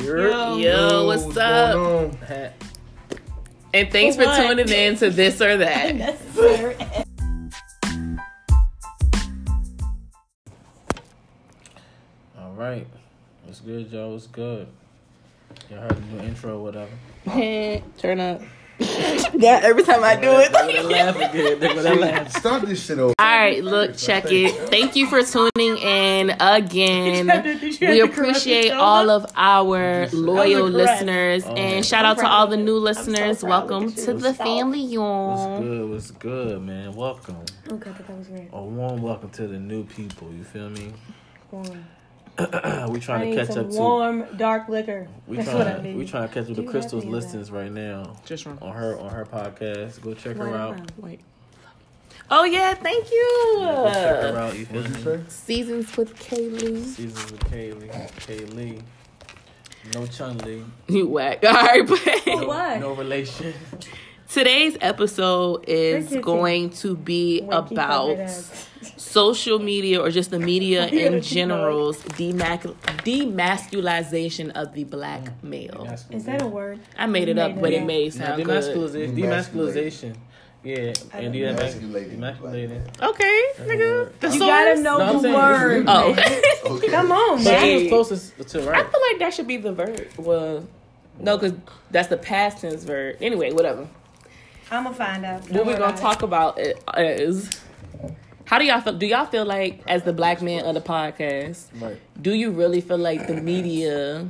Yo, Yo, what's going up? on? And thanks for, For tuning in to this or that. All right. What's good, y'all? What's good? Y'all heard the new intro or whatever. Turn up. yeah, every time I do it. They're gonna laugh again. They're gonna laugh. Start this shit over. All right, look, check it. Thank you for tuning in again. Did you have We appreciate all of our loyal That was correct. listeners, Oh. and shout out to all the new listeners. Welcome to the family, y'all. What's good? What's good, man? Welcome. Oh, okay, I that was great. A warm welcome to the new people. You feel me? Warm. we I trying to need catch some up to. warm, dark liquor. We That's what I trying. need. We trying to catch up to Crystal's have any of that? listens right now Just wrong. on her on her podcast. Go check her out. Wait. Oh yeah, thank Go check her you. out. You feel me? Seasons with Kaylee. Seasons with Kaylee. Kaylee. No Chun Li. You whack. All right, but why? No relation. today's episode is going to be Wait, keep that about social media or just the media in general's demac- demasculization of the black mm. male. Is that a word? I made it up, but it it up. made sound good. demasculization. Demasculization. Yeah, I and don't know. demasculating. Demasculating. Demasculating. Okay, nigga. The You gotta know No, the word. Oh. Okay. Come on, But man. he was closest to right. I feel like that should be the verb. Well, no, because that's the past tense verb. Anyway, whatever. I'm gonna find out. Don't what we're gonna about talk about i- is how do y'all feel? Do y'all feel like, as the black man of the podcast, Right. do you really feel like the media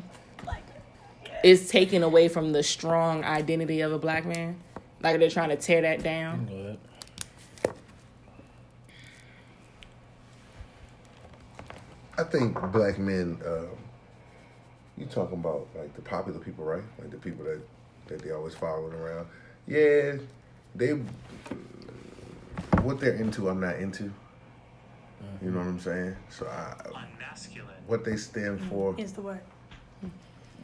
is taking away from the strong identity of a black man? Like they're trying to tear that down? Go ahead. I think black men. Um, you talking about like the popular people, right? Like the people that that they always following around. Yeah, they. What they're into, I'm not into. You know what I'm saying? So I, masculine. what they stand for, it. Is the word.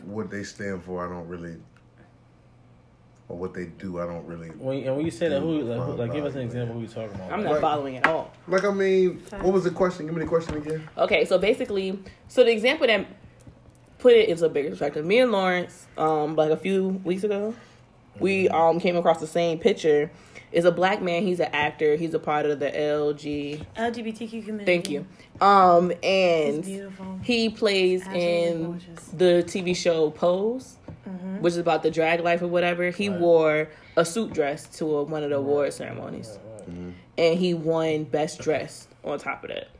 what they stand for, I don't really, or what they do, I don't really. When, and when you say that, who, like, who, like give us an line, example. Who you talking about? I'm not Like- following at all. Like I mean, what was the question? Give me the question again. Okay, so basically, so the example that put it into a bigger perspective. Me and Lawrence, um, like a few weeks ago, we um came across the same picture. Is a black man. He's an actor. He's a part of the LG. LGBTQ community. Thank you. Um, and beautiful. he plays Absolutely in gorgeous. the TV show Pose, which is about the drag life or whatever. He Right. wore a suit dress to a, one of the award ceremonies, and he won Best Dress on top of that.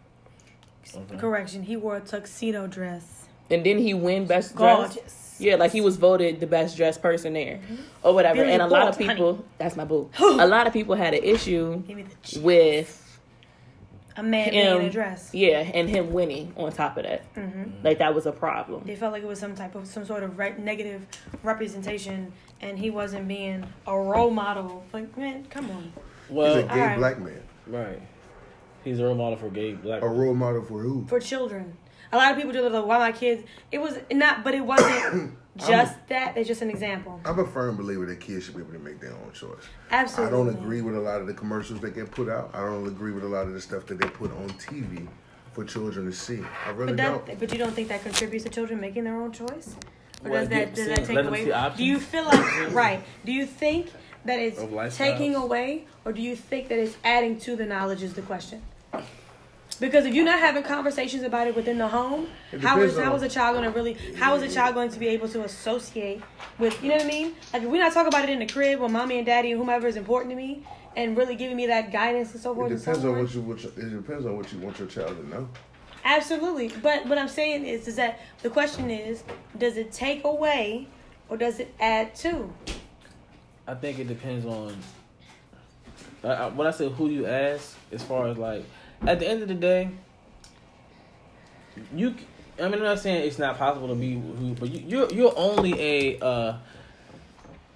Okay. Correction. He wore a tuxedo dress. And then he win Best Dress. Gorgeous. Yeah, like he was voted the best dressed person there, or whatever. Billy and a lot of Bolt, people, that's my boo. a lot of people had an issue Give me the ch- with a man him. being in a dress. Yeah, and him winning on top of that. Mm-hmm. Like that was a problem. They felt like it was some type of some sort of re- negative representation, and he wasn't being a role model. Like, man, come on. Well, He's a gay Alright. black man. right. He's a role model for gay black. A role model for who? for children. A lot of people do it like, why my kids. It was not, but it wasn't just that. It's just an example. I'm a firm believer that kids should be able to make their own choice. Absolutely. I don't agree with a lot of the commercials that get put out. I don't agree with a lot of the stuff that they put on TV for children to see. I really But don't. but you don't think that contributes to children making their own choice, or Well, does that does that take away? see options. Do you feel like right? Do you think that it's taking away, or do you think that it's adding to the knowledge? Is the question. Because if you're not having conversations about it within the home, It how depends is how on- is a child going to really? How is a child going to be able to associate with? You know what I mean? Like if we're not talking about it in the crib or mommy and daddy or whomever is important to me, and really giving me that guidance and so forth. It and so depends on forth. what you, what you. It depends on what you want your child to know. Absolutely. But what I'm saying is, is that the question is, does it take away or does it add to? I think it depends on. I, I, when I say who you ask, as far as like, at the end of the day, you. I mean, I'm not saying it's not possible to be who, but you, you're you're only a uh,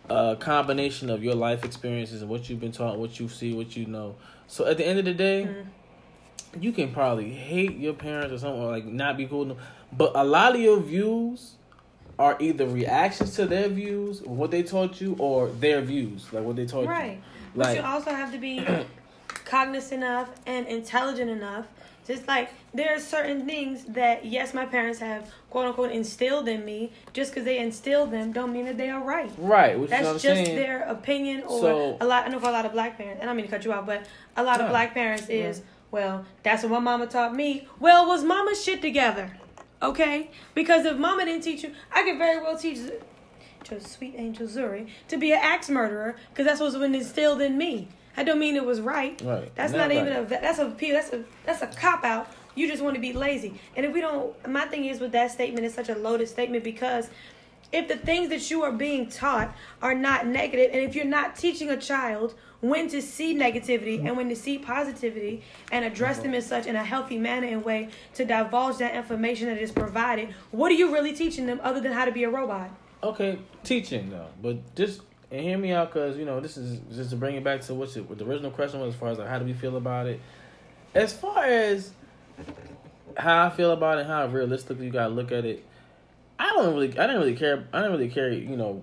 a combination of your life experiences and what you've been taught, what you see, what you know. So at the end of the day, you can probably hate your parents or something, or like not be cool, with them, but a lot of your views are either reactions to their views, what they taught you, or their views, like what they taught Right. you. But Like, you also have to be cognizant enough and intelligent enough Just like there are certain things that yes, my parents have quote unquote instilled in me. Just because they instilled them, don't mean that they are right. Right, which is That's just saying. their opinion, or So- a lot. I know for a lot of black parents, and I mean to cut you off, but a lot of black parents is well, that's what my mama taught me. Well, was mama shit together? Okay, because if mama didn't teach you, I could very well teach to sweet angel Zuri to be an axe murderer because that's what's been instilled in me. I don't mean it was right. Right. That's Not not, even a that's a that's a that's a cop out. You just want to be lazy. And if we don't, my thing is with that statement, it's such a loaded statement because if the things that you are being taught are not negative, and if you're not teaching a child when to see negativity and when to see positivity and address them as such in a healthy manner and way to divulge that information that is provided, what are you really teaching them other than how to be a robot? Okay, teaching though, but just and hear me out because you know this is just to bring it back to what's it, what the original question was as far as like how do we feel about it. As far as how I feel about it, how realistically you gotta look at it. I don't really, I didn't really care. I didn't really care, you know,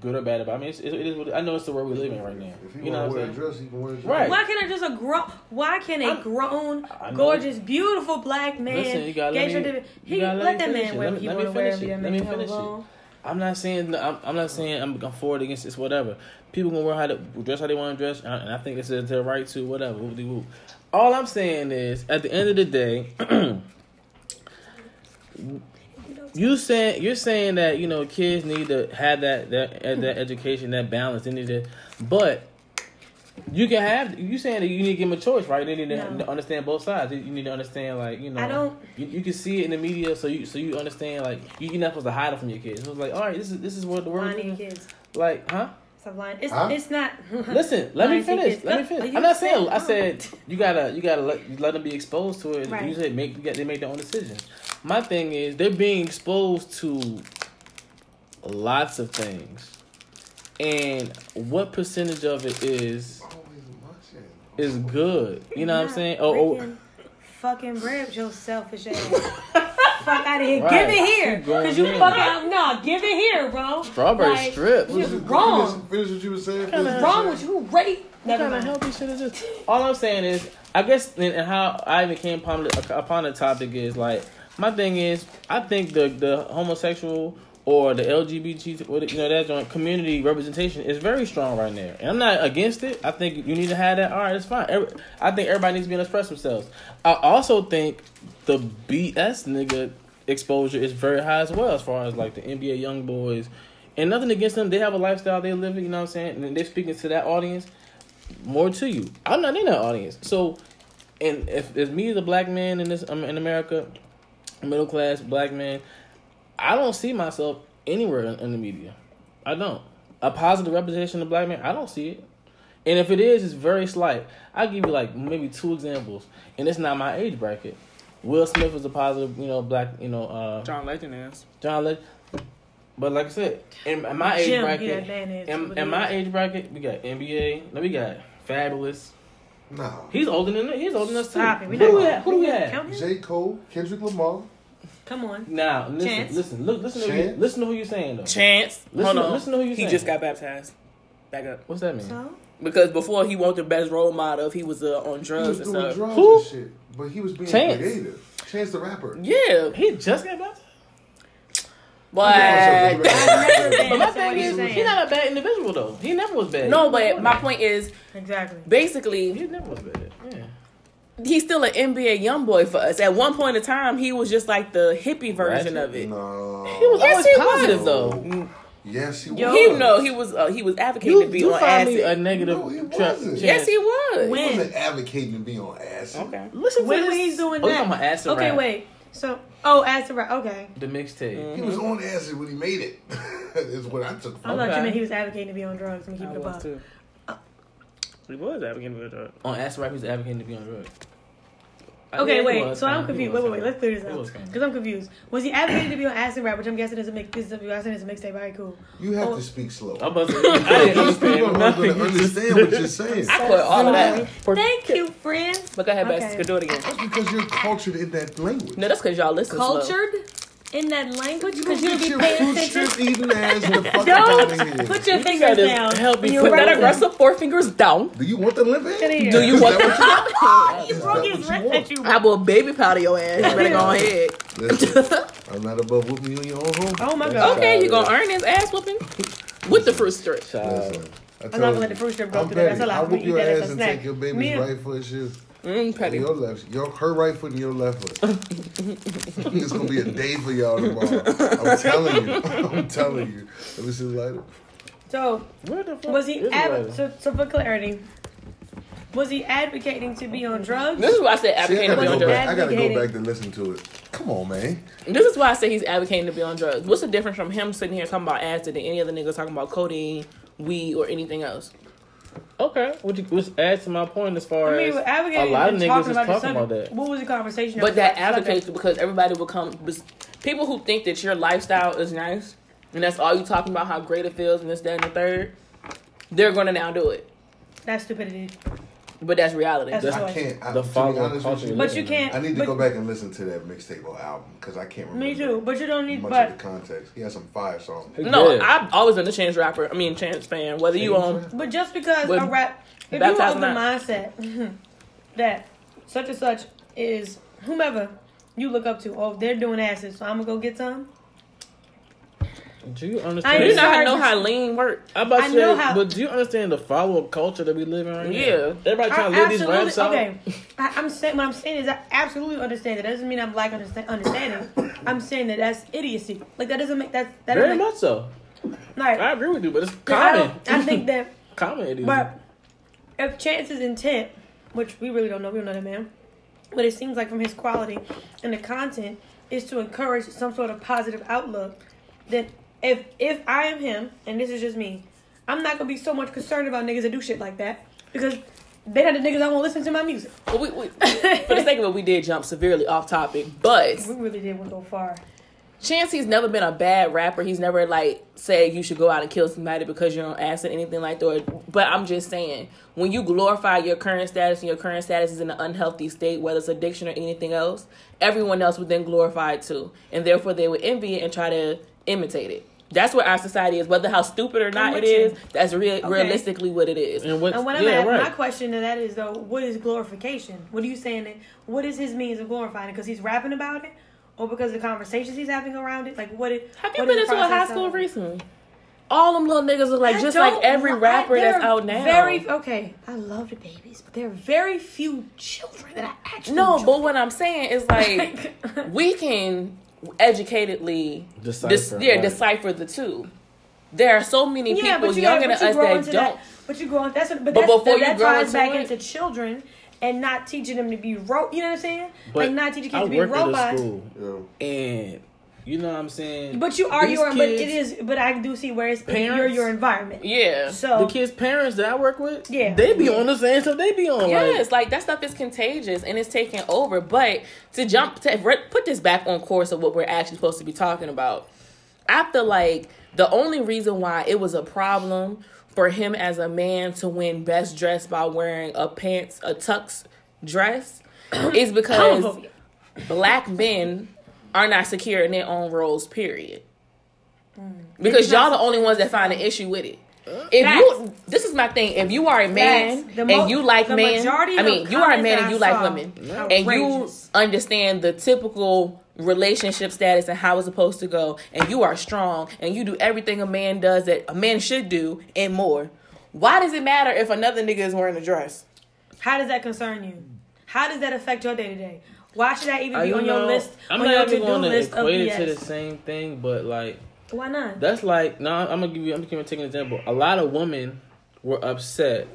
good or bad about. It. I mean, it's, it is. What, I know it's the world we live in right now. If You know what I'm saying? dress, he can wear a dress. Right. Why can't I just a grown? Why can a I'm- grown, I know. gorgeous, beautiful black man Listen, you gotta get let me- certificate? you He gotta let, let me that finish man wear Let me- let me wear. finish it. that Let man me finish it. I'm not saying I'm, I'm not saying I'm, I'm against this whatever. People gonna wear how to dress how they want to dress, and I think it's their right to whatever. Whoop-de-whoop. All I'm saying is, at the end of the day, you saying you're saying that you know kids need to have that that that education, that balance. They need to, but you can have you saying that you need to give them a choice, right? They need to No. understand both sides. You need to understand like you know. I don't- You, you can see it in the media, so you so you understand like you, you're not supposed to hide it from your kids. So it's like, all right, this is this is what the world. Lying is. kids. Like, huh? Stop lying. It's Huh? it's not. Listen, let me Lying to your finish. Let me finish. I'm not saying. saying- I said you gotta you gotta let let them be exposed to it. Right. You said make they make their own decisions. My thing is they're being exposed to lots of things, and what percentage of it is Always watching. Is good? You know what I'm saying? Oh, oh Fucking rib your selfish ass. Fuck out of here. Right. Give it here. Cause you in. fucking no, give it here, bro. strawberry Like, strips. you- What wrong. Finish, finish what you were saying. kinda- Wrong with you you? Ready? Never kind of healthy shit is this? All I'm saying is, I guess, and and how I even came upon the, upon the topic is like, my thing is, I think the the homosexual or the LGBT, you know, that joint community representation is very strong right now. And I'm not against it. I think you need to have that. All right, it's fine. Every, I think everybody needs to be able to express themselves. I also think the BS nigga exposure is very high as well, as far as like the NBA young boys. And nothing against them. They have a lifestyle they live. You know what I'm saying? And they're speaking to that audience more to you. I'm not in that audience. So, and if it's me, as a black man in this um, in America, middle class black man, I don't see myself anywhere in, in the media. I don't. A positive representation of black man, I don't see it. And if it is, it's very slight. I'll give you like maybe two examples, and it's not my age bracket. Will Smith is a positive, you know, black, you know, uh, John Legend is. John Legend. But like I said, in, in my age Jim, bracket, yeah, Dan is. in, in my age bracket, we got NBA. No, we got Fabolous. No. He's older than he's older than us too. Stop it. We Who not do we have? Who do we we have? J. Cole, Kendrick Lamar. Come on. Now listen, Chance. listen, look, listen to who you, listen to who you're saying though. Chance. Listen- Hold on. listen to who you he saying. just got baptized. Back up. What's that mean? So Because before he wasn't the best role model if he was uh, on He drugs was and doing stuff. drugs Who? and shit. But he was being Chance. creative. Chance the rapper. Yeah. He just got baptized. But I've never been. But my thing is, he's not a bad individual though. He never was bad. no, but my point is Exactly. basically he never was bad. Yeah. he's still an NBA young boy for us. At one point in time, he was just like the hippie version Ratchet? of it. No. He was Yes, always he positive was. though. Yes, he was. Yo. He no, he was uh, he was advocating You, to be you on find me acid. a negative. No, he wasn't. chance. yes, he was. When? He wasn't advocating to be on acid. Okay. Listen to When was he doing oh, that? talking acid Okay, rap. wait. So, oh, acid rap. Okay. The mixtape. He was on acid when he made it. is what I took I from thought Okay. you meant he was advocating to be on drugs. I'm I it was above. too. He was advocating for drugs. On acid rap, was advocating to be on drugs. Okay, Yeah, wait. So I'm confused. Wait, wait, wait. Let's clear this He up because I'm confused. Was he advocating to be on acid rap, which I'm guessing is a mix? Is a, I'm guessing it's a mixtape. All right, cool. You have Oh. to speak slow. I'm about to I didn't These people understand are going nothing. to understand what you're saying. I quit all of that. Thank you, friend. But go ahead, Okay. Bess. Go do it again. That's because you're cultured in that language. No, that's because y'all listen slow. Cultured. in that language because don't you'll get be your paying food attention. strip eating ass the fuck out. Don't put your You fingers down. help me when you're put Put that rapping. aggressive four fingers down. Do you want the limp Get in in? Do you Is want that the He broke his what wrist at you. I will baby powder your ass. You better go ahead. Listen, I'm not above whooping you in your own home. Oh my god. Okay, you gonna earn this ass whooping with the fruit strip. I I'm not gonna let the fruit strip go through that. That's petty. a lot I'll for me. whoop your ass a and take your baby's Me and- right foot shit. Mm, And petty. your left, your her right foot and your left foot. it's gonna be a day for y'all tomorrow. I'm telling you. I'm telling you. Let me see the lighter. So Where the fuck was he? is the Ad- lighter? so, so for clarity, was he advocating to be on drugs? This is why I said See, I advocating to gotta, be on go drugs. back, I gotta go Advocating. back to listen to it. Come on, man. This is why I say he's advocating to be on drugs. What's the difference from him sitting here talking about acid than any other nigga talking about codeine, weed, or anything else? Okay, which, which adds to my point as far I mean, as with a lot of and niggas talking is about talking about that. What was the conversation? But that about the advocates because everybody will come. People who think that your lifestyle is nice and that's all you talking about how great it feels and this, that, and the third, they're gonna now do it. subject? That's stupidity. But that's reality. That's I can't. I, The to be following honest with culture you, But you can't. I need to but- go back and listen to that mixtape or album because I can't remember. Me too. But you don't need. much But of the context. He has some fire songs. no, Yeah. I've always been a Chance rapper. I mean, Chance fan. Whether you Chance on fan? But just because With a rap, if you baptized have the in mindset that such and such is whomever you look up to, oh, they're doing acid, so I'm gonna go get some. Do you I understand? you ain't know how know how lean work. I'm about to I say, know how- but do you understand the follow up culture that we live in right now? Yeah. everybody trying to live these raps out. okay. I, I'm saying what I'm saying is I absolutely understand it. That doesn't mean I'm like understand, understanding. I'm saying that that's idiocy. Like that doesn't make that that Very make, much so. Like, I agree with you, but it's I, common. don't- I think that, common it is. but if Chance's intent, which we really don't know, we don't know that man, but it seems like from his quality and the content is to encourage some sort of positive outlook. Then if if I am him, and this is just me, I'm not gonna be so much concerned about niggas that do shit like that because they not the niggas I won't listen to my music. Well, we, we, for the sake of it, we did jump severely off topic. But We really did go far. Chance, he's never been a bad rapper. He's never like said you should go out and kill somebody because you're on acid, anything like that. But I'm just saying, when you glorify your current status and your current status is in an unhealthy state, whether it's addiction or anything else, everyone else would then glorify it too, and therefore they would envy it and try to imitate it. That's what our society is. Whether how stupid or not with it is, you. that's real, Okay. realistically what it is. and what? And when I'm yeah, at, right. my question to that is though, what is glorification? What are you saying? That, what is his means of glorifying it? Because he's rapping about it, or because of the conversations he's having around it? Like what? It, Have you what been is into a high school of- recently? All them little niggas look like I just like every rapper there that's out now. Very okay. I love the babies, but there are very few children that I actually No, enjoy. but what I'm saying is like we can educatedly Decipher, dis- yeah, right. decipher the two. There are so many yeah, people but you, younger but than you us grow that don't. that. But you grow into that's what- but, But that's, before that, you grow ties back it- into children and not teaching them to be ro. You know what I'm saying? But like not teaching kids I to be worked at a robots. school, Yeah. and you know what I'm saying. But you are These your, but kids- it is, but I do see where it's Parents- you're your environment. Yeah. So the kids' parents that I work with, Yeah. they be Yeah. on the same stuff they be on. Yes, like that stuff is contagious and it's taking over. But to jump to re- put this back on course of what we're actually supposed to be talking about, I feel like the only reason why it was a problem for him as a man to win best dressed by wearing a pants a tux dress is because black men are not secure in their own roles. Period. Mm. Because y'all the only ones that find an issue with it. If you, this is my thing. If you are a man mo- and you like men, I mean, you are a man and you like women, and you understand the typical relationship status and how it's supposed to go, and you are strong and you do everything a man does that a man should do and more. Why does it matter if another nigga is wearing a dress? How does that concern you? How does that affect your day to day? Why should that even Uh, be on your list? I'm not even going to equate it to the same thing, but like Why not? that's like no. I'm gonna give you. I'm gonna take an example. A lot of women were upset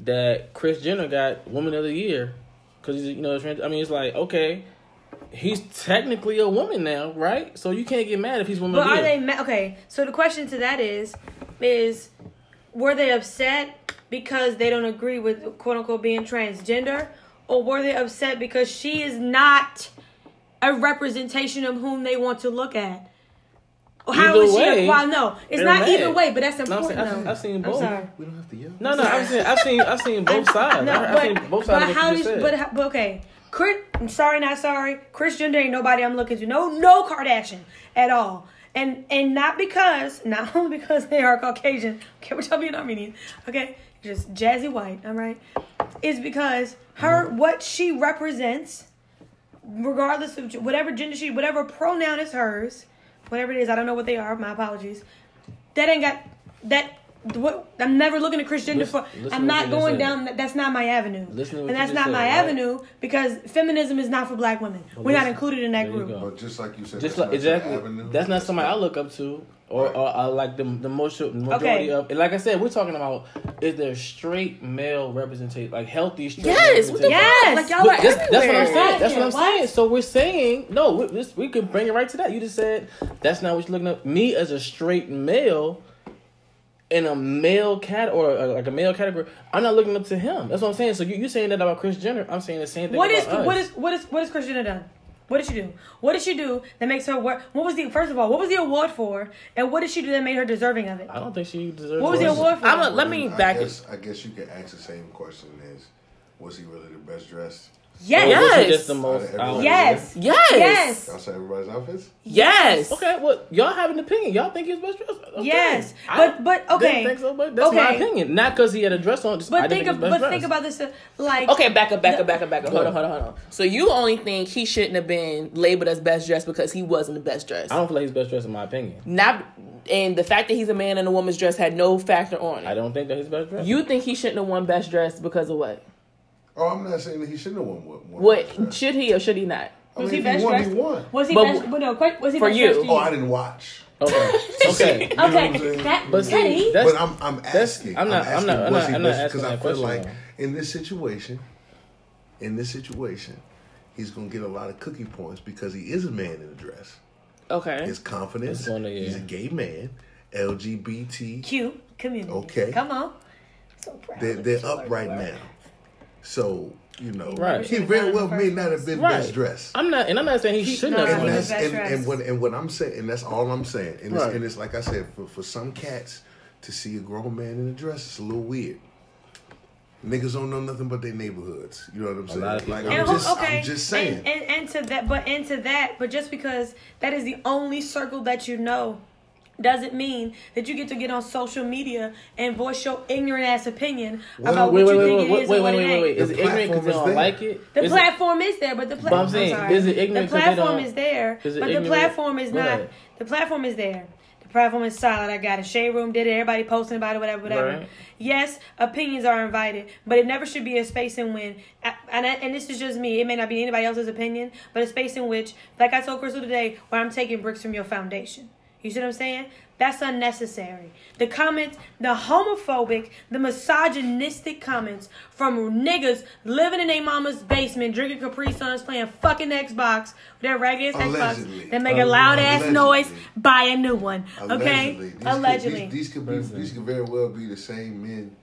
that Chris Jenner got Woman of the Year because he's you know. trans- I mean, it's like okay, he's technically a woman now, right? So you can't get mad if he's Woman But of the are Year. they ma- okay? So the question to that is, is were they upset because they don't agree with quote unquote being transgender, or were they upset because she is not a representation of whom they want to look at? Or How Either is she? way, well, no, it's not mad. either way, but that's No, I'm important. saying- I've seen- I've seen I'm both. sorry. We don't have to yell. No, no, I've seen, I've seen, I've seen both sides. No, I- I've but, seen both but sides. of how what you does just but, but okay? Chris, I'm sorry, not sorry. Chris Jenner ain't nobody I'm looking to. No, no Kardashian at all. And and not because, not only because they are Caucasian. Okay, we're talking Armenian. Okay, just jazzy white. All right, is because her mm-hmm. what she represents, regardless of whatever gender she, whatever pronoun is hers, whatever it is. I don't know what they are. My apologies. That ain't got that. What I'm never looking at Chris Jenner Listen- for. listen I'm not going just down. That's not my avenue. Listen to what and that's not said, my right? avenue because feminism is not for black women. We're not included in that group. go. But just like you said, Just that's like not exactly, avenue. that's not somebody I look up to, or, Right. or I like the the most majority Okay. of. And like I said, we're talking about is there straight male representation, like healthy straight. Yes, male what the Yes. fuck? Like y'all But are this- that's what I'm saying. That's what I'm What? saying. So we're saying no. We, this, we could bring it right to that. You just said that's not what you're looking at. Me as a straight male in a male cat or uh, like a male category, I'm not looking up to him. That's what I'm saying. So you you saying that about Chris Jenner? I'm saying the same thing. What is about us. what is what is what is Chris Jenner done? What did she do? What did she do that makes her work? What was the first of all? What was the award for? And what did she do that made her deserving of it? I don't think she deserves. What was the award for? I'm a- let me I back it. guess, I guess you could ask the same question: Is was he really the best dressed? Yes. Or yes. was he Yes. just the most Out of out. Yes. Yes. Yes. Y'all say everybody's outfits. Yes. Okay, well, y'all have an opinion. Y'all think he's best dressed. Okay. Yes, but- but, okay. Didn't think so, but that's my opinion. Not because he had a dress on. Just, But didn't think, think of, he but best think about this. uh, Like Okay, back up, back up, back up, back up. Hold on, hold on, hold on. So you only think he shouldn't have been labeled as best dressed because he wasn't the best dressed. I don't feel like he's best dressed in my opinion. Not and the fact that he's a man in a woman's dress had no factor on it. I don't think that he's best dressed. You think he shouldn't have won best dressed because of what? Oh, I'm not saying that he shouldn't have won. won, won What should he or should he not? I was mean, he if best won, dressed? He won. Was he But best? But no, quick, was he for best you. dressed to Oh, I didn't watch. okay, okay. Okay, what I'm saying? that, But see, Teddy. that's- But I'm I'm that's- asking. I'm not- I'm asking, not- I'm was not- he I'm not best- asking I that feel question, like though. in this situation, in this situation, he's gonna get a lot of cookie points because he is a man in a dress. Okay. His confidence. It's gonna, yeah. He's a gay man. LGBT. Q community. Okay. come on. So proud They're, they're up right now. So you know, Right. he very well may not have been Right. best dressed. I'm not, and I'm not saying he shouldn't no, have and won. he's it. that's best and, dressed. and what and what I'm saying, and that's all I'm saying. And, Right. it's, and it's like I said, for, for some cats to see a grown man in a dress, it's a little weird. Niggas don't know nothing but their neighborhoods. You know what I'm saying? Like I'm And, just, okay, I'm just saying. And, and and to that, but into that, but just because that is the only circle that you know, doesn't mean that you get to get on social media and voice your ignorant ass opinion Well, about Wait, what wait, you wait, think wait, it wait, is wait, and what wait, it wait, ain't. wait. Is it ignorant because they don't like it? The Is platform is there, but the But platform. I'm saying, sorry. is it ignorant The 'cause they platform don't- is there, is it but the platform is not. Right. The platform is there. The platform is solid. I got a Shade Room did it. Everybody posting about it, whatever, whatever. Right. Yes, opinions are invited, but it never should be a space in when, and, I- and this is just me. It may not be anybody else's opinion, but a space in which, like I told Crystal today, where I'm taking bricks from your foundation. You see what I'm saying? That's unnecessary. The comments, the homophobic, the misogynistic comments from niggas living in their mama's basement, drinking Capri Suns, playing fucking Xbox, with their ragged ass Allegedly. Xbox, that make a loud ass noise, buy a new one. Okay? Allegedly. These Allegedly. Could, these, these could be these could very well be the same men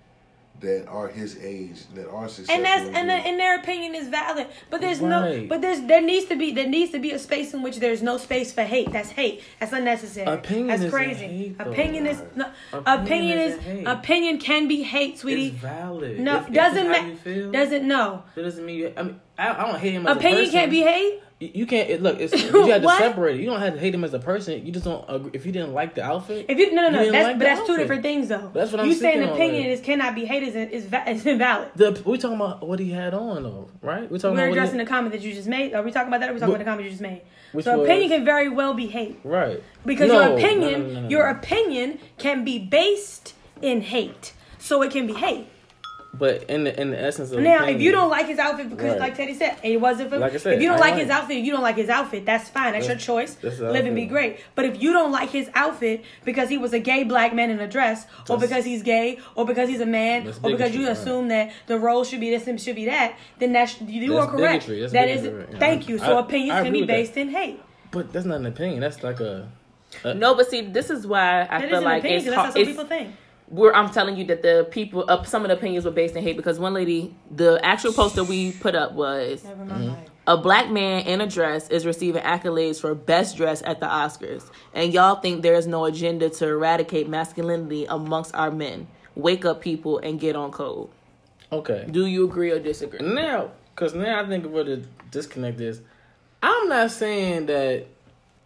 that are his age that are successful. and that's in and, the, and their opinion is valid but there's no but there's there needs to be there needs to be a space in which there's no space for hate that's hate that's unnecessary Opinion that's isn't crazy hate, though. opinion is no, Opinion opinion is hate. opinion can be hate It's sweetie valid. no If- if doesn't it's how ma- you feel, doesn't no That doesn't mean you. I mean, I, I don't hate him as a opinion person. can't be hate You can't it, look. It's, you have to separate it. You don't have to hate him as a person. You just don't agree. If you didn't like the outfit, if you no no no that's like but that's two different things though That's what I'm you saying opinion is cannot be hate is is, invalid the we talking about what he had on though, right? We talking we're about addressing he, the comment that you just made are we talking about that or are we talking What- about the comment you just made so was- opinion can very well be hate right Because No, your opinion, no, no, your opinion can be based in hate. So it can be hate. But in the in the essence of Now, opinion, if you don't like his outfit because, Right. like Teddy said, it wasn't for. Like I said, if you don't I like like his it. outfit, you don't like his outfit. That's fine. That's, That's- your choice. that's Live and be great. But if you don't like his outfit because he was a gay black man in a dress, or because he's gay, or because he's a man, or because you bigotry, right. assume that the role should be this and should be that, then that's you That's are correct. That's That is. bigotry, right. Thank you. So I- opinions I can be with that. based in hate. but that's not an opinion. That's like a. No, but see, this is why I feel like opinion. it's, 'cause That's how hard, some it's people think. We're I'm telling you that the people up some of the opinions were based in hate because one lady the actual post that we put up was Never mind. a black man in a dress is receiving accolades for best dress at the Oscars and y'all think there is no agenda to eradicate masculinity amongst our men. Wake up people and get on code. Okay. Do you agree or disagree? Now, because now I think where the disconnect is. I'm not saying that.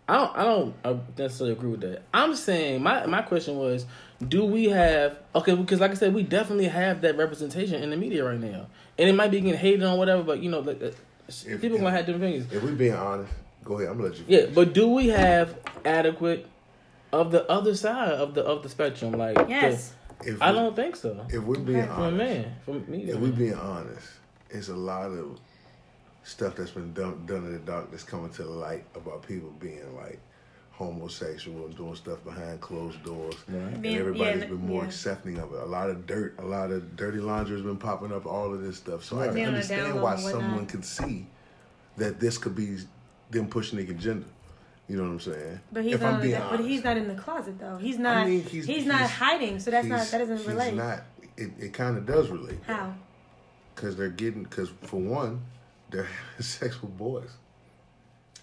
I don't. I don't uh, necessarily agree with that. I'm saying my my question was, do we have okay? Because like I said, we definitely have that representation in the media right now, and it might be getting hated on whatever. But you know, like, uh, If- people if- gonna have different opinions. If we being honest, go ahead. I'm gonna let you. Yeah, but do we have adequate of the other side of the of the spectrum? Like, the- Yes. If I we- don't think so. If we're being Okay. Honest, man, for me, if we're being honest, it's a lot of stuff that's been done done in the dark that's coming to the light about people being like homosexual and doing stuff behind closed doors. Right. And Being- everybody's yeah, been more yeah. accepting of it. A lot of dirt, a lot of dirty laundry has been popping up. All of this stuff, so I can Being on a understand why low and whatnot. someone could see that this could be them pushing the agenda. You know what I'm saying? But he's If not. I'm being but he's not in the closet though. He's not. I mean, he's, he's- not he's- hiding. So that's not. He's- That doesn't he's relate. Not. It, it kind of does relate. How? Because they're getting. Because for one, they're having sex with boys.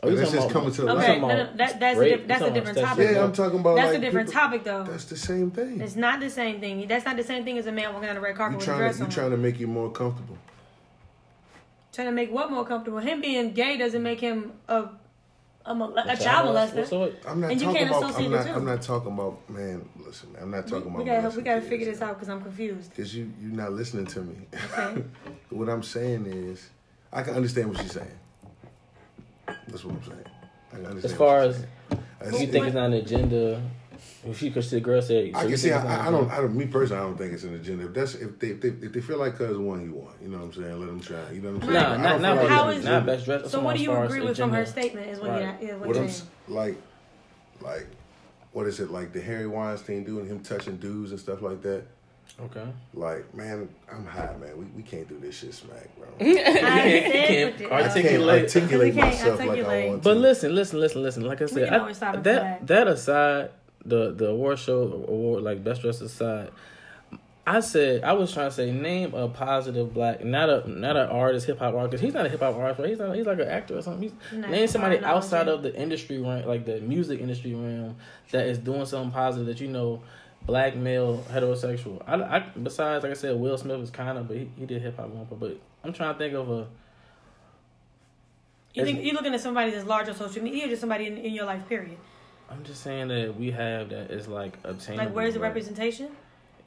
Oh, you that's just coming to the you Okay, talking no, no, that, that's a, diff- that's a different topic. Yeah, though. I'm talking about. That's like, a different people- topic though. That's the same thing. It's not the same thing. That's not the same thing as a man walking down the red carpet You with a trying dress to you on. trying to make you more comfortable. Trying to make what more comfortable? Him being gay doesn't make him a a, mol- a Child child molester. molester. So what- I'm not And you talking can't about. associate I'm not. I'm not talking about. Man, listen. I'm not talking we about. gotta we gotta figure this out because I'm confused. Cause you you're not listening to me. Okay. what I'm saying is, I can understand what she's saying. That's what I'm saying. I As far as saying. That's- you think it's not an agenda, if she, cause the girl said, so I you can see. think it's not I, I don't. I don't. Me personally, I don't think it's an agenda. If that's if they if they, if they feel like cuz won, he won. You know what I'm saying? Let them try. You know what I'm saying? Nah, I not don't not feel like How it's is- an not best dressed. So what do you agree with from her statement? Is what Right. you is what What you're I'm saying. like, like, what is it like the Harry Weinstein doing him touching dudes and stuff like that? Okay. Like, man, I'm high, man. We, we can't do this shit smack, bro. I said can't what I can't articulate. articulate can't myself like I articulate. want But to. listen, listen, listen, listen. Like I said, I- always stop it for that that. that aside, the the award show award like best dressed aside, I said I was trying to say name a positive black, not a not an artist, hip hop artist. He's not a hip hop artist, right? He's not. He's like an actor or something. He's, Nah, name somebody outside of the industry realm, like the music industry realm, that is doing something positive that you know. Black male heterosexual. I, I besides like I said, Will Smith was kind of, but he, he did hip hop one. But I'm trying to think of a You think you're looking at somebody that's large on social media, or just somebody in, in your life, period. I'm just saying that we have that is like obtainable. Like, where's the representation?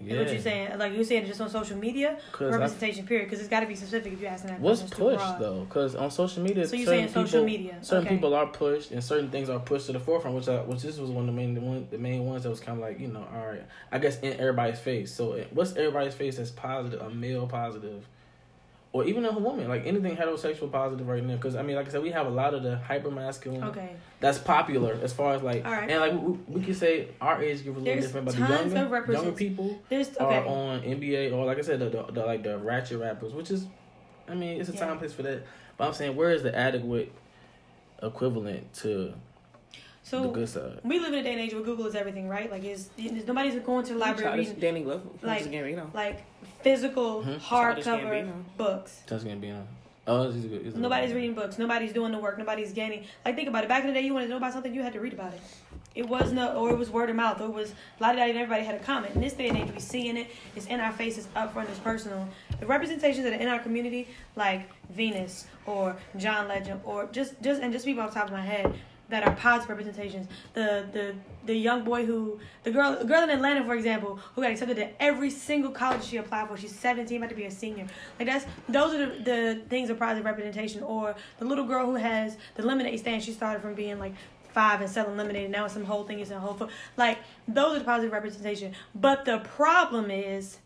Yeah. What you're saying? Like you're saying, just on social media, 'Cause I- representation, period. Because it's got to be specific if you're asking that. What's question. It's too pushed though? Because on social media, So you're certain saying social people- media. certain Okay. people are pushed, and certain things are pushed to the forefront. Which, I, which this was one of the main, the, one, the main ones that was kind of like, you know, all right, I guess in everybody's face. So, eh, what's everybody's face that's positive, a male positive, or even a woman, like anything heterosexual positive right now? Because I mean, like I said, we have a lot of the hyper masculine Okay. that's popular as far as like, right. and like we, we could say our age group is a little different, but the younger, represent- younger people There's are on NBA or like I said, the, the, the like the ratchet rappers, which is, I mean, it's a Yeah. time place for that. But I'm saying, where is the adequate equivalent to So the good side? we live in a day and age where Google is everything, right? Like, is nobody's going to the library Childish reading Danny Glover. like- Like, Gambino. like physical Mhm. Hardcover books. That's gonna be on. Oh, he's a good. he's a Nobody's one. reading books. Nobody's doing the work. Nobody's gaining. Like think about it. Back in the day, you wanted to know about something, you had to read about it. It was no, or it was word of mouth, or it was la da and everybody had a comment. In this day and age, we seeing it. It's in our faces, up front, it's personal. The representations that are in our community, like Venus or John Legend, or just just and just people off the top of my head that are positive representations. The the the young boy who the girl the girl in Atlanta, for example, who got accepted to every single college she applied for. She's 17, about to be a senior. Like that's those are the, the things of positive representation. Or the little girl who has the lemonade stand. She started from being like five and selling lemonade. And now it's some whole thing is in whole food. Like those are the positive representation. But the problem is.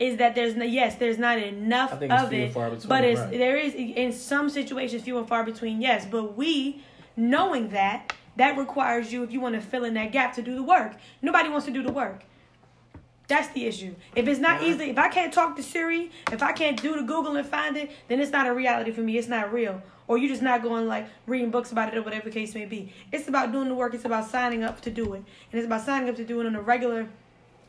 Is that there's no yes, there's not enough I think it's of few and it, far between, but it's right. there is in some situations few and far between. Yes, but we knowing that that requires you if you want to fill in that gap to do the work. Nobody wants to do the work. That's the issue. If it's not easy, if I can't talk to Siri, if I can't do the Google and find it, then it's not a reality for me. It's not real. Or you're just not going like reading books about it or whatever the case may be. It's about doing the work. It's about signing up to do it. And it's about signing up to do it on a regular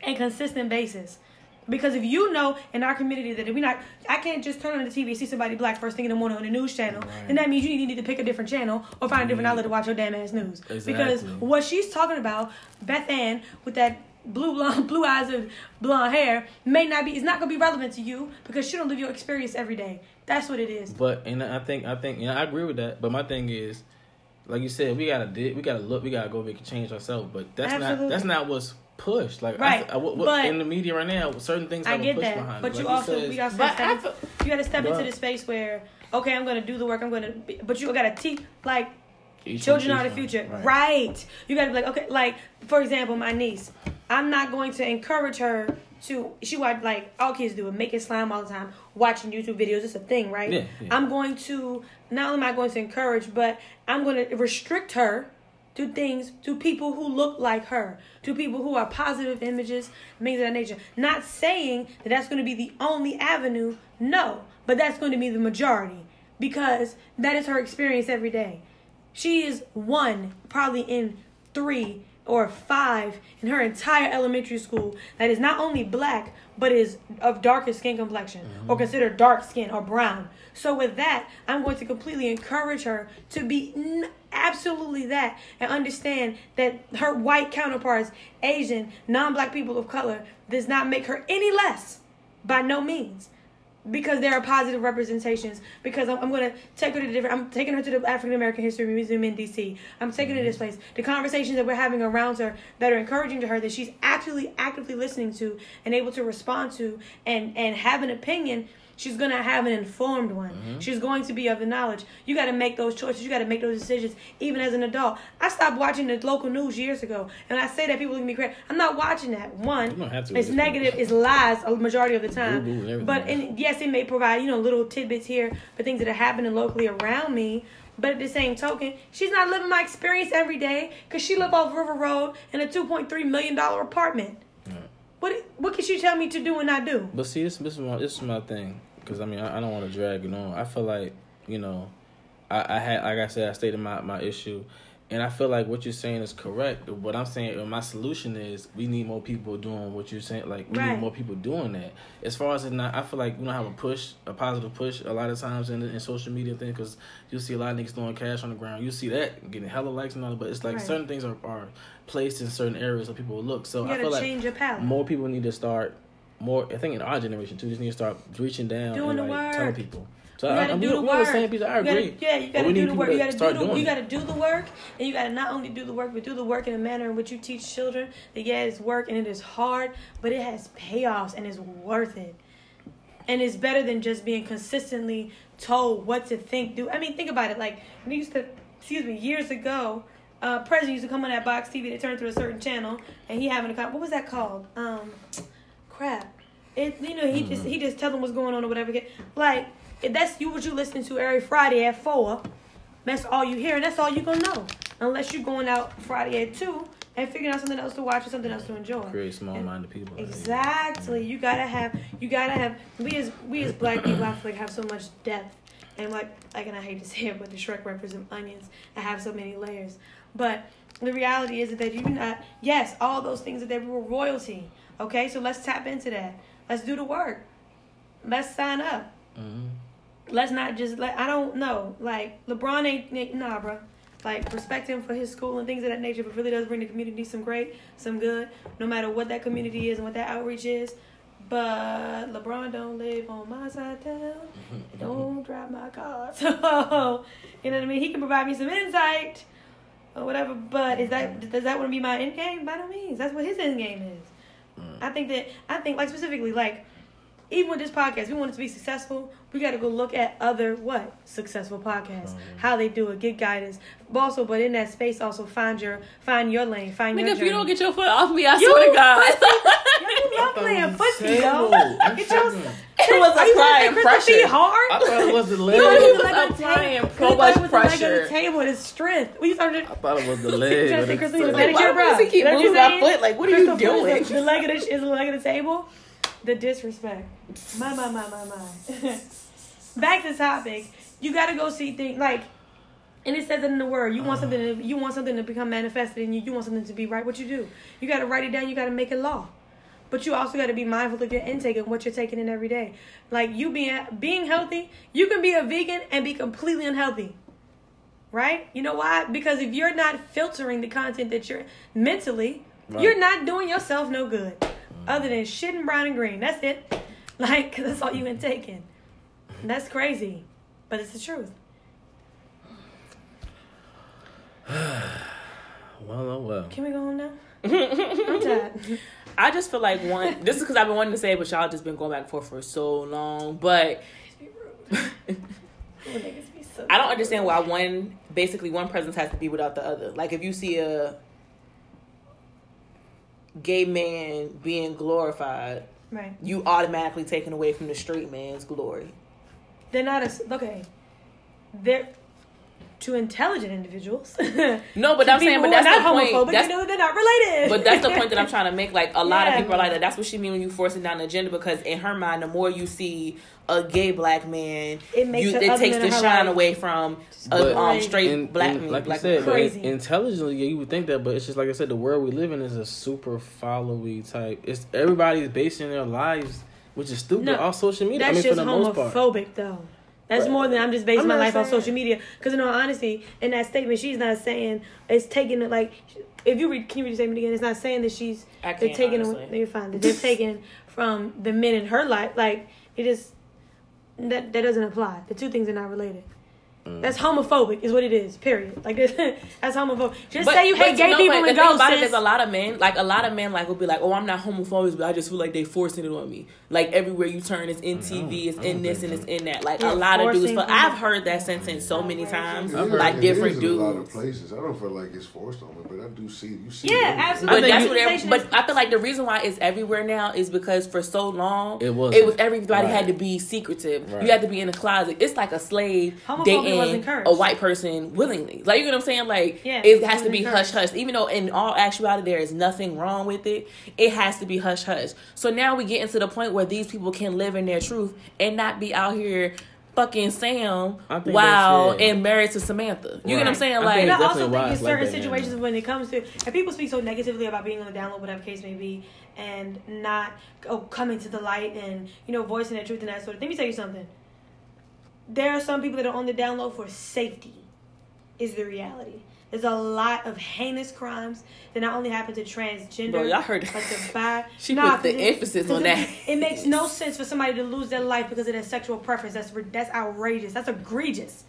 and consistent basis. Because if you know in our community that if we not, I can't just turn on the TV and see somebody black first thing in the morning on the news channel, Right. then that means you need to pick a different channel or find a different outlet to watch your damn ass news. Because what she's talking about, Beth Ann, with that blue blonde, blue eyes and blonde hair may not be. It's not gonna be relevant to you because you don't live your experience every day. That's what it is. But and I think I think you know I agree with that. But my thing is, like you said, we gotta di- we gotta look, we gotta go make a change ourselves. But that's Absolutely. not that's not what's pushed. Like Right. I, I, what, what, But- in the media right now, certain things I have a get push that, behind. but it. you Like also said, we also But step I into, you got to step into the space where okay, I'm gonna do the work. I'm gonna, be, but you got to teach like each children are the future, one. right. You got to be like okay, like for example, my niece. I'm not going to encourage her to. She watch like all kids do it, making slime all the time, watching YouTube videos. It's a thing, right? Yeah, yeah. I'm going to not only am I going to encourage, but I'm going to restrict her to things to people who look like her, to people who are positive images, things of that nature. Not saying that that's going to be the only avenue, no, but that's going to be the majority because that is her experience every day. She is one, probably in three or five in her entire elementary school that is not only black but is of darker skin complexion or mm-hmm. considered dark skin or brown. So with that, I'm going to completely encourage her to be n- absolutely that and understand that her white counterparts, Asian, non-black people of color, does not make her any less by no means because there are positive representations. Because I'm, I'm going to take her to different. I'm taking her to the African American History Museum in D.C. I'm taking her to this mm-hmm. place. The conversations that we're having around her that are encouraging to her that she's actually actively listening to and able to respond to and and have an opinion. She's gonna have an informed one. Mm-hmm. She's going to be of the knowledge. You got to make those choices. You got to make those decisions, even as an adult. I stopped watching the local news years ago, and I say that people look at me crazy. I'm not watching that. One, You don't have to it's negative. point. It's lies a majority of the time. But and yes, it may provide you know little tidbits here for things that are happening locally around me. But at the same token, she's not living my experience every day because she live off River Road in a two point three million dollar apartment. What what can she tell me to do and not do? But see, this this is my this is my thing because I mean I, I don't want to drag it on. I feel like you know, I, I had like I said I stated my my issue, and I feel like what you're saying is correct. But what I'm saying, uh, my solution is we need more people doing what you're saying. Like we Right. need more people doing that. As far as not, I feel like we don't have a push, a positive push a lot of times in in social media thing because you see a lot of niggas throwing cash on the ground. You see that getting hella likes and all but it's like Right. certain things are are placed in certain areas so people will look. So You I feel like change your palette. more people need to start more I think in our generation too just need to start reaching down Doing and the like telling people. So You I, gotta I'm do the work. the same page. I You gotta- agree. yeah, you gotta do the work. You gotta do the you gotta do the work, and you gotta not only do the work, but do the work in a manner in which you teach children that yeah, it's work and it is hard, but it has payoffs and it's worth it. And it's better than just being consistently told what to think. Do I mean think about it? Like we used to, excuse me, years ago, uh, President used to come on that box TV to turn to a certain channel, and he having a what was that called? Um, crap. It you know he just he mm-hmm. just tell them what's going on or whatever. Like if that's you what you listening to every Friday at four, that's all you hear and that's all you gonna know. Unless you're going out Friday at two and figuring out something else to watch or something else to enjoy. Create small minded people. Exactly. You gotta have. You gotta have. We as we as black people, I feel like have so much depth, and like like, and I hate to say it, but the Shrek reference of onions, I have so many layers. But the reality is that you not. Yes, all those things that they were royalty. Okay, so let's tap into that. Let's do the work. Let's sign up. hmm Let's not just let. I don't know. Like LeBron ain't ain't- nah, bro. Like respect him for his school and things of that nature, but really does bring the community some great, some good, no matter what that community is and what that outreach is. But LeBron don't live on my side town. Don't drive my car. So you know what I mean? He can provide me some insight or whatever. But is that does that want to be my end game? By no means. That's what his end game is. I think that I think like specifically like even with this podcast, we want it to be successful. We got to go look at other what successful podcasts, oh, how they do it, get guidance. But also, but in that space, also find your find your lane, find Nigga, your if you don't get your foot off me, I You swear to God. Yo, you love playing pussy, yo. Get your. It was Are applying gonna say Crystal pressure. hard? I thought it was the You leg. thought it was was the leg of the applying table. so You much it was the leg of the table and his strength. We started. I thought it was the leg. trying to but say it's- Crystal, you it's- the Like, why does he keep You what moving you're my foot? Like, what are you Crystal Ford doing? is The leg of the is the leg of the table. The disrespect. My my my my my. Back to topic. You got to go see things like, and it says it in the word. You want uh-huh. something to you want something to become manifested in you. You want something to be right. What you do? You got to write it down. You got to make it law. But you also got to be mindful of your intake and what you're taking in every day. Like you being being healthy, you can be a vegan and be completely unhealthy. Right? You know why? Because if you're not filtering the content that you're mentally, Right. You're not doing yourself no good, other than shitting brown and green. That's it. Like 'cause that's all you been taking. That's crazy, but it's the truth. Well, oh well. Can we go home now? I'm tired. I just feel like one. This is because I've been wanting to say, it, but y'all just been going back and forth for so long. But be so- I don't understand why one basically one presence has to be without the other. Like if you see a gay man being glorified, Right. you automatically taken away from the straight man's glory. They're not as okay. They're to intelligent individuals. No, but I'm saying, but that's are the not point. That's you know they're not related. But that's the point that I'm trying to make. Like a lot Yeah. of people are like that. That's what she mean when you forcing down the agenda. Because in her mind, the more you see a gay black man, It makes you, it takes the shine life away from But- a um, straight And- black and man. like black you said, man. but Crazy. in- intelligently, yeah, you would think that, but it's just like I said, the world we live in is a super followy type. It's everybody's basing their lives, which is stupid, No, off social media. that's I mean, for just the most part. homophobic, though. That's Right. more than I'm just basing I'm my not life on social media. Because in all honesty, in that statement, she's not saying it's taking it like. If you read, can you read the statement again? It's not saying that she's I they're taking honestly. away. They're fine. That they're taking from the men in her life. Like it just that that doesn't apply. The two things are not related. Mm. That's homophobic, is what it is. Period. Like that's homophobic. Just But- say you but hate gay know people what? and the thing go, about it sis. a lot of men, like a lot of men, like will be like, "Oh, I'm not homophobic, but I just feel like they're forcing it on me." Like everywhere you turn, it's in TV, it's in this, and it's in that. Like Yeah, a lot of dudes. But I've heard that sentence so many times, I've heard- like it different is in a lot of places. I don't feel like it's forced on me, but I do see you see. Yeah, it absolutely. But think that's what. But I feel like the reason why it's everywhere now is because for so long It was- it was everybody right. had to be secretive. Right. You had to be in a closet. It's like a slave Homophobia dating was a white person willingly. Like you know what I'm saying? Like Yeah, it it has to be hush hush. Even though in all actuality there is nothing wrong with it, it has to be hush hush. So now we get into the point where these people can live in their truth and not be out here fucking Sam I think while and married to Samantha. You get what I'm Right. saying? I Like think And I also definitely think in it's like certain that now. situations when it comes to and people speak so negatively about being on the down low, whatever case may be, and not oh, coming to the light and you know voicing their truth and that sort of. Let me tell you something. There are some people that are on the down low for safety. Is the reality. There's a lot of heinous crimes that not only happen to transgender, Bro, y'all heard- but to bi. She Nah, put the it- emphasis on it- that. It makes no sense for somebody to lose their life because of their sexual preference. That's that's outrageous. That's egregious.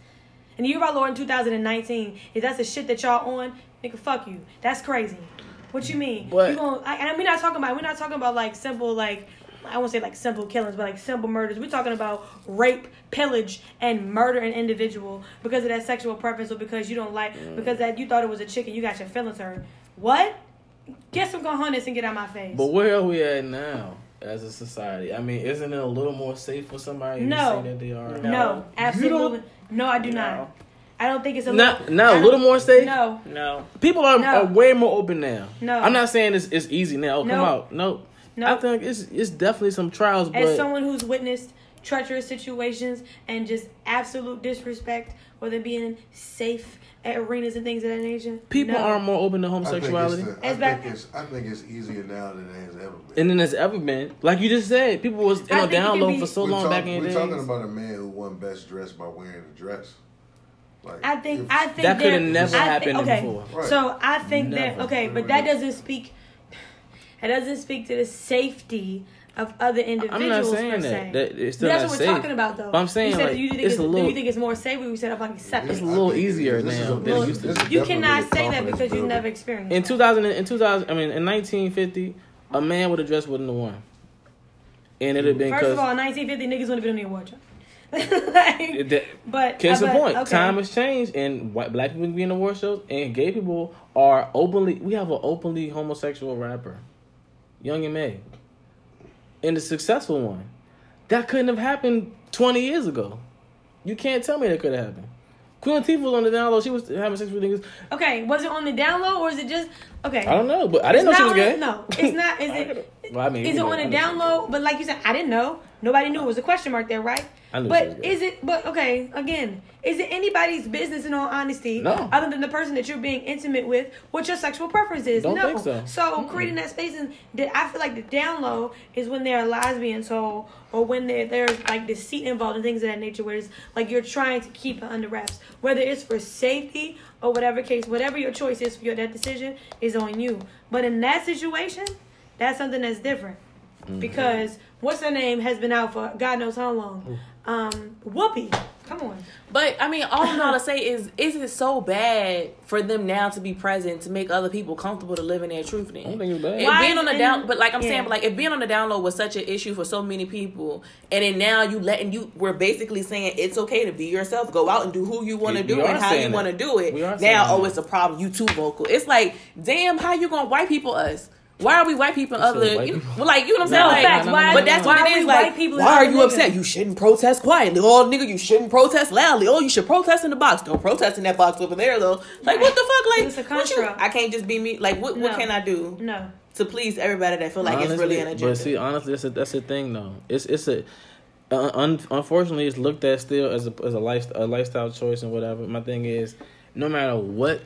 And the year of our Lord in 2019, if that's the shit that y'all on, nigga, fuck you. That's crazy. What you mean? But- you gonna, I, and we're not talking about we're not talking about like simple like I won't say like simple killings, but like simple murders. We're talking about rape, pillage, and murder an individual because of that sexual preference or because you don't like mm. because that you thought it was a chicken, you got your feelings hurt. What? Get some cojones and get out my face. But where are we at now as a society? I mean, isn't it a little more safe for somebody No. to say that they are? No. no, absolutely. No, I do No. not. I don't think it's a Not, little, not I a little more safe. No, no. People are, No. are way more open now. No. I'm not saying it's, it's easy now. Oh, come No. out. No. No. I think it's it's definitely some trials, but As someone who's witnessed treacherous situations and just absolute disrespect, whether being safe at arenas and things of that nature, people no. are more open to I think, it's homosexuality. the, I, It's back- think it's, I think it's easier now than it has ever been. and then there's ever been, like you just said, people was you I know down can low be- for so we're long talk- back in the day. We're the talking about a man who won best dressed by wearing a dress. Like, I think if- I think That coulda never I happened okay. before. Right. So I think that okay, but that doesn't speak. It doesn't speak to the safety of other individuals. I'm not per saying se. that. that it's still that's not what safe. we're talking about, though. But I'm saying you said, like you think it's it's, a do little. you think it's more safe? We said about accepted. It's a little think it is. easier This now a- than this- it used to be. you cannot say that because you builder. never experienced. in that. 2000 in 2000 I mean in 1950 a man with a dress wouldn't have won and it'd have been First of all, in 1950, niggas wouldn't have been on the award show. like, but uh, Case in point, okay. time has changed, and white black people can be in the war shows, and gay people are openly. We have an openly homosexual rapper, Young M.A, and a successful one. That couldn't have happened twenty years ago. You can't tell me that could have happened. Queen Latifah was on the down low. She was having sex with niggas. Okay, was it on the down low or is it just okay? I don't know, but I didn't know she was gay. the- No, it's not. Is it? Well, I mean, Is it know, on the know down low? But like you said, I didn't know. Nobody knew it was a question mark there, right? But is it? But okay, again, is it anybody's business in all honesty? No. Other than the person that you're being intimate with, what your sexual preference is? Don't no. think so. creating that space and that I feel like the down low is when there are lesbians or or when there there's like deceit involved and things of that nature where it's like you're trying to keep it under wraps. Whether it's for safety or whatever case, whatever your choice is for your that decision is on you. But in that situation, that's something that's different. Mm-hmm. Because what's her name has been out for God knows how long. Um Whoopi. Come on. But I mean, all I'm to say is, is it so bad for them now to be present to make other people comfortable to live in their truth? Then I don't think it's bad. If Why being on the down, but like I'm yeah. saying, but like if being on the download was such an issue for so many people, and then now you letting you, we're basically saying it's okay to be yourself, go out and do who you want to do and how you want to do it. We are saying Now, oh, that. it's a problem. You too vocal. It's like, damn, how you gonna white people us? Why are we white people? Other, white you know, people? well, like you know what I'm saying? No, like, facts. Why- but that's why what are it is. we Like, people why are you niggas? upset? You shouldn't protest quietly. Oh, nigga, you shouldn't protest loudly. Oh, you should protest in the box. Don't protest in that box over there though. Like, what the fuck? Like, It's a what you. I can't just be me. Like, what, what can I do No. to please everybody that feel like it's really an agenda? But see, honestly, that's a, that's the thing though. It's it's a uh, un, unfortunately it's looked at still as a as a life a lifestyle choice and whatever. My thing is, no matter what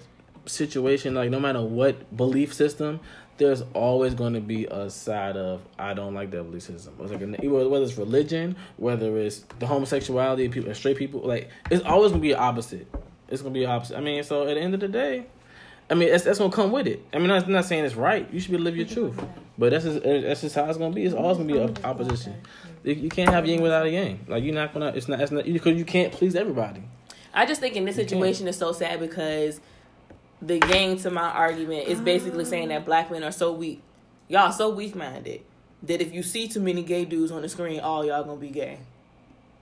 situation, like no matter what belief system, there's always going to be a side of I don't like that belief system. It's like whether it's religion, whether it's the homosexuality, of people, straight people, like it's always going to be an opposite. It's going to be an opposite. I mean, so at the end of the day. I mean, that's, that's gonna come with it. I mean, I'm not saying it's right. You should be live your truth, but that's just, that's just how it's gonna be. It's always gonna be a opposition. You, you can't have yin without a yang. Like you're not gonna. It's not. It's not because you can't please everybody. I just think in this situation is so sad because the gang to my argument is basically saying that black men are so weak. Y'all so weak minded that if you see too many gay dudes on the screen, all y'all gonna be gay.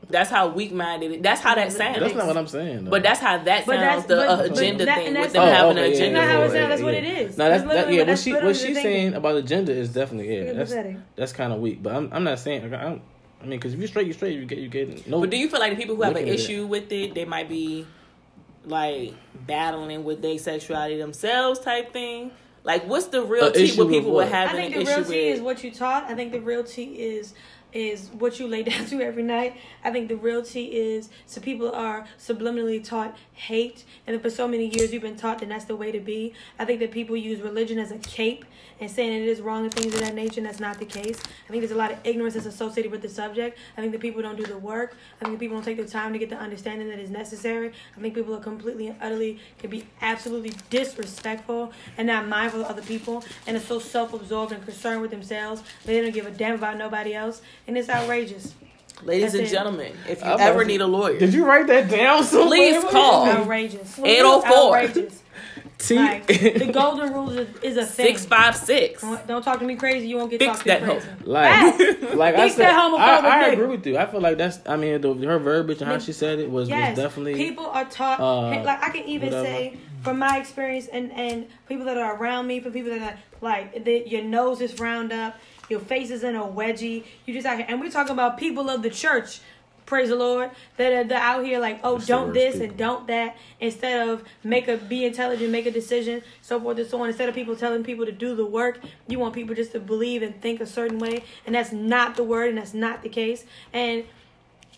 That's how weak minded. That's how that sounds. That's not what I'm saying. Though. But that's how that But sounds. that's- The but- uh, but agenda that- thing with them Oh, having okay, an yeah, agenda. That's not how it for sounds. That's it. what it is. No, that's That's that, yeah. what- What she what what she's thinking. saying about agenda is definitely yeah. It's That's that's kind of weak. But I'm I'm not saying. Like, I'm, I mean, because if you're straight, you're straight. You get you get no. But do you feel like the people who have an Looking it. issue with it, they might be like battling with their sexuality themselves, type thing? Like, what's the real A tea issue what with people what? would I have think an the issue real tea is what you taught. I think the real tea is is what you lay down to every night. I think the real tea is so people are subliminally taught hate, and for so many years you've been taught that that's the way to be. I think that people use religion as a cape and saying it is wrong and things of that nature, and that's not the case. I think there's a lot of ignorance that's associated with the subject. I think that people don't do the work. I think people don't take the time to get the understanding that is necessary. I think people are completely and utterly can be absolutely disrespectful and not mindful of other people, and are so self-absorbed and concerned with themselves they don't give a damn about nobody else, and it's outrageous. Ladies That's and it. gentlemen, if you I'm ever need a lawyer, Did you write that down? somewhere? Please call. It's outrageous. 804. Outrageous. T. Like, the golden rule is, is a thing. six five six. Don't talk to me crazy. You won't get Fix talked to that crazy. Like, Facts. like I said, that homophobic I, I agree with you. I feel like that's. I mean, the, her verbiage and how she said it was, Yes, was definitely. people are taught. uh, like I can even whatever. say from my experience and and people that are around me, for people that are like the, your nose is round up, your face is in a wedgie. You just out here, and we're talking about people of the church. Praise the Lord. That are that out here like, oh, That's don't this people. and don't that. Instead of make a be intelligent, make a decision, so forth and so on. Instead of people telling people to do the work, you want people just to believe and think a certain way, and that's not the word, and that's not the case. And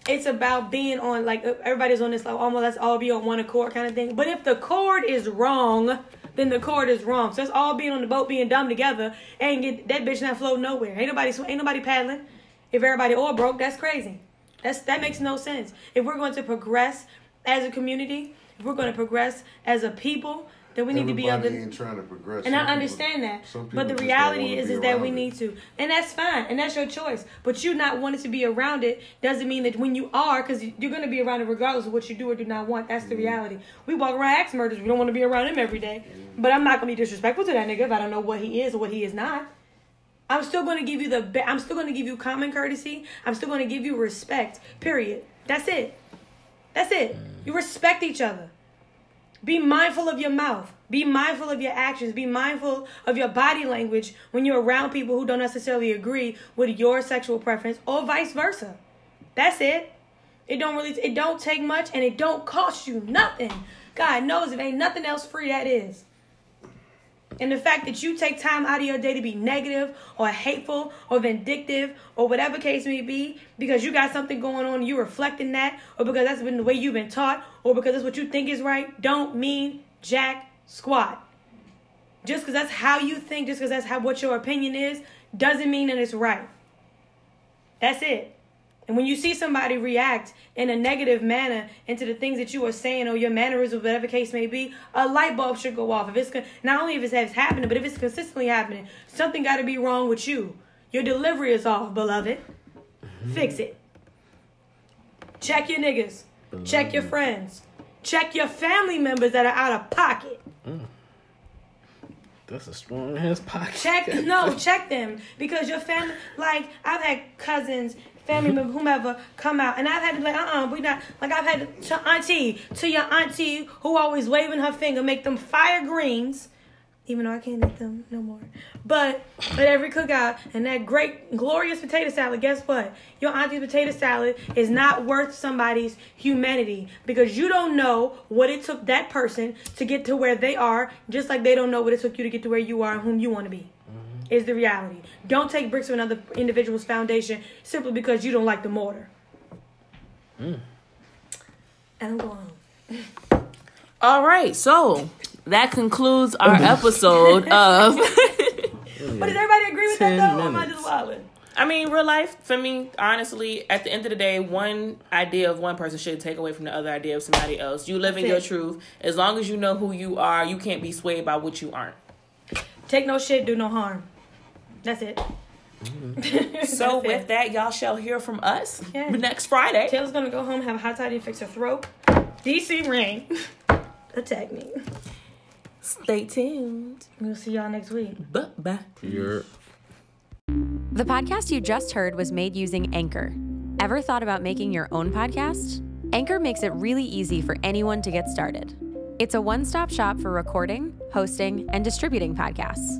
it's about being on like everybody's on this like oh, almost let's all be on one accord kind of thing. But if the chord is wrong, then the chord is wrong. So it's all being on the boat, being dumb together, and get that bitch not float nowhere. Ain't nobody ain't nobody paddling. If everybody all broke, that's crazy. That's that makes no sense. If we're going to progress as a community, if we're going to progress as a people, then we need to be able to trying to progress. and Some I people- understand that. But the people just don't reality is is that we it. need to. And that's fine. And that's your choice. But you not wanting to be around it doesn't mean that when you are, because you're going to be around it regardless of what you do or do not want. That's the Mm-hmm. reality. We walk around axe murders. We don't want to be around him every day. But I'm not going to be disrespectful to that nigga if I don't know what he is or what he is not. I'm still going to give you the. Be- I'm still going to give you common courtesy. I'm still going to give you respect. Period. That's it. That's it. You respect each other. Be mindful of your mouth. Be mindful of your actions. Be mindful of your body language when you're around people who don't necessarily agree with your sexual preference or vice versa. That's it. It don't really it don't take much and it don't cost you nothing. God knows it ain't nothing else free that is. And the fact that you take time out of your day to be negative or hateful or vindictive or whatever case may be because you got something going on you reflecting that or because that's been the way you've been taught or because that's what you think is right don't mean jack squat. Just because that's how you think, just because that's how what your opinion is, doesn't mean that it's right. That's it. And when you see somebody react in a negative manner into the things that you are saying or your mannerisms, whatever case may be, a light bulb should go off. If it's con- not only if it's happening, but if it's consistently happening, something got to be wrong with you. Your delivery is off, beloved. Mm-hmm. Fix it. Check your niggas. Check your friends. Check your family members that are out of pocket. Mm. That's a strong ass pocket. Check no, check them because your family. Like I've had cousins, family member, whomever come out, and I've had to be like, uh, uh we not like I've had to auntie to your auntie who always waving her finger, make them fire greens. Even though I can't eat them no more, but at every cookout and that great glorious potato salad, guess what? Your auntie's potato salad is not worth somebody's humanity because you don't know what it took that person to get to where they are, just like they don't know what it took you to get to where you are and whom you want to be is the reality. Don't take bricks from another individual's foundation simply because you don't like the mortar. Mm. And I'm going home. All right, so that concludes our episode of. But does everybody agree with that Ten though? Or am I just wilding? I mean, real life for me, honestly, at the end of the day, one idea of one person shouldn't take away from the other idea of somebody else. You live in That's your truth. As long as you know who you are, you can't be swayed by what you aren't. Take no shit, do no harm. That's it. Mm-hmm. So That's with it. that, y'all shall hear from us Yeah. next Friday. Taylor's gonna go home, have a hot toddy, and fix her throat. DC Rain. Attack me. Stay tuned. We'll see y'all next week. Bye bye. You're The podcast you just heard was made using Anchor. Ever thought about making your own podcast? Anchor makes it really easy for anyone to get started. It's a one stop shop for recording, hosting, and distributing podcasts.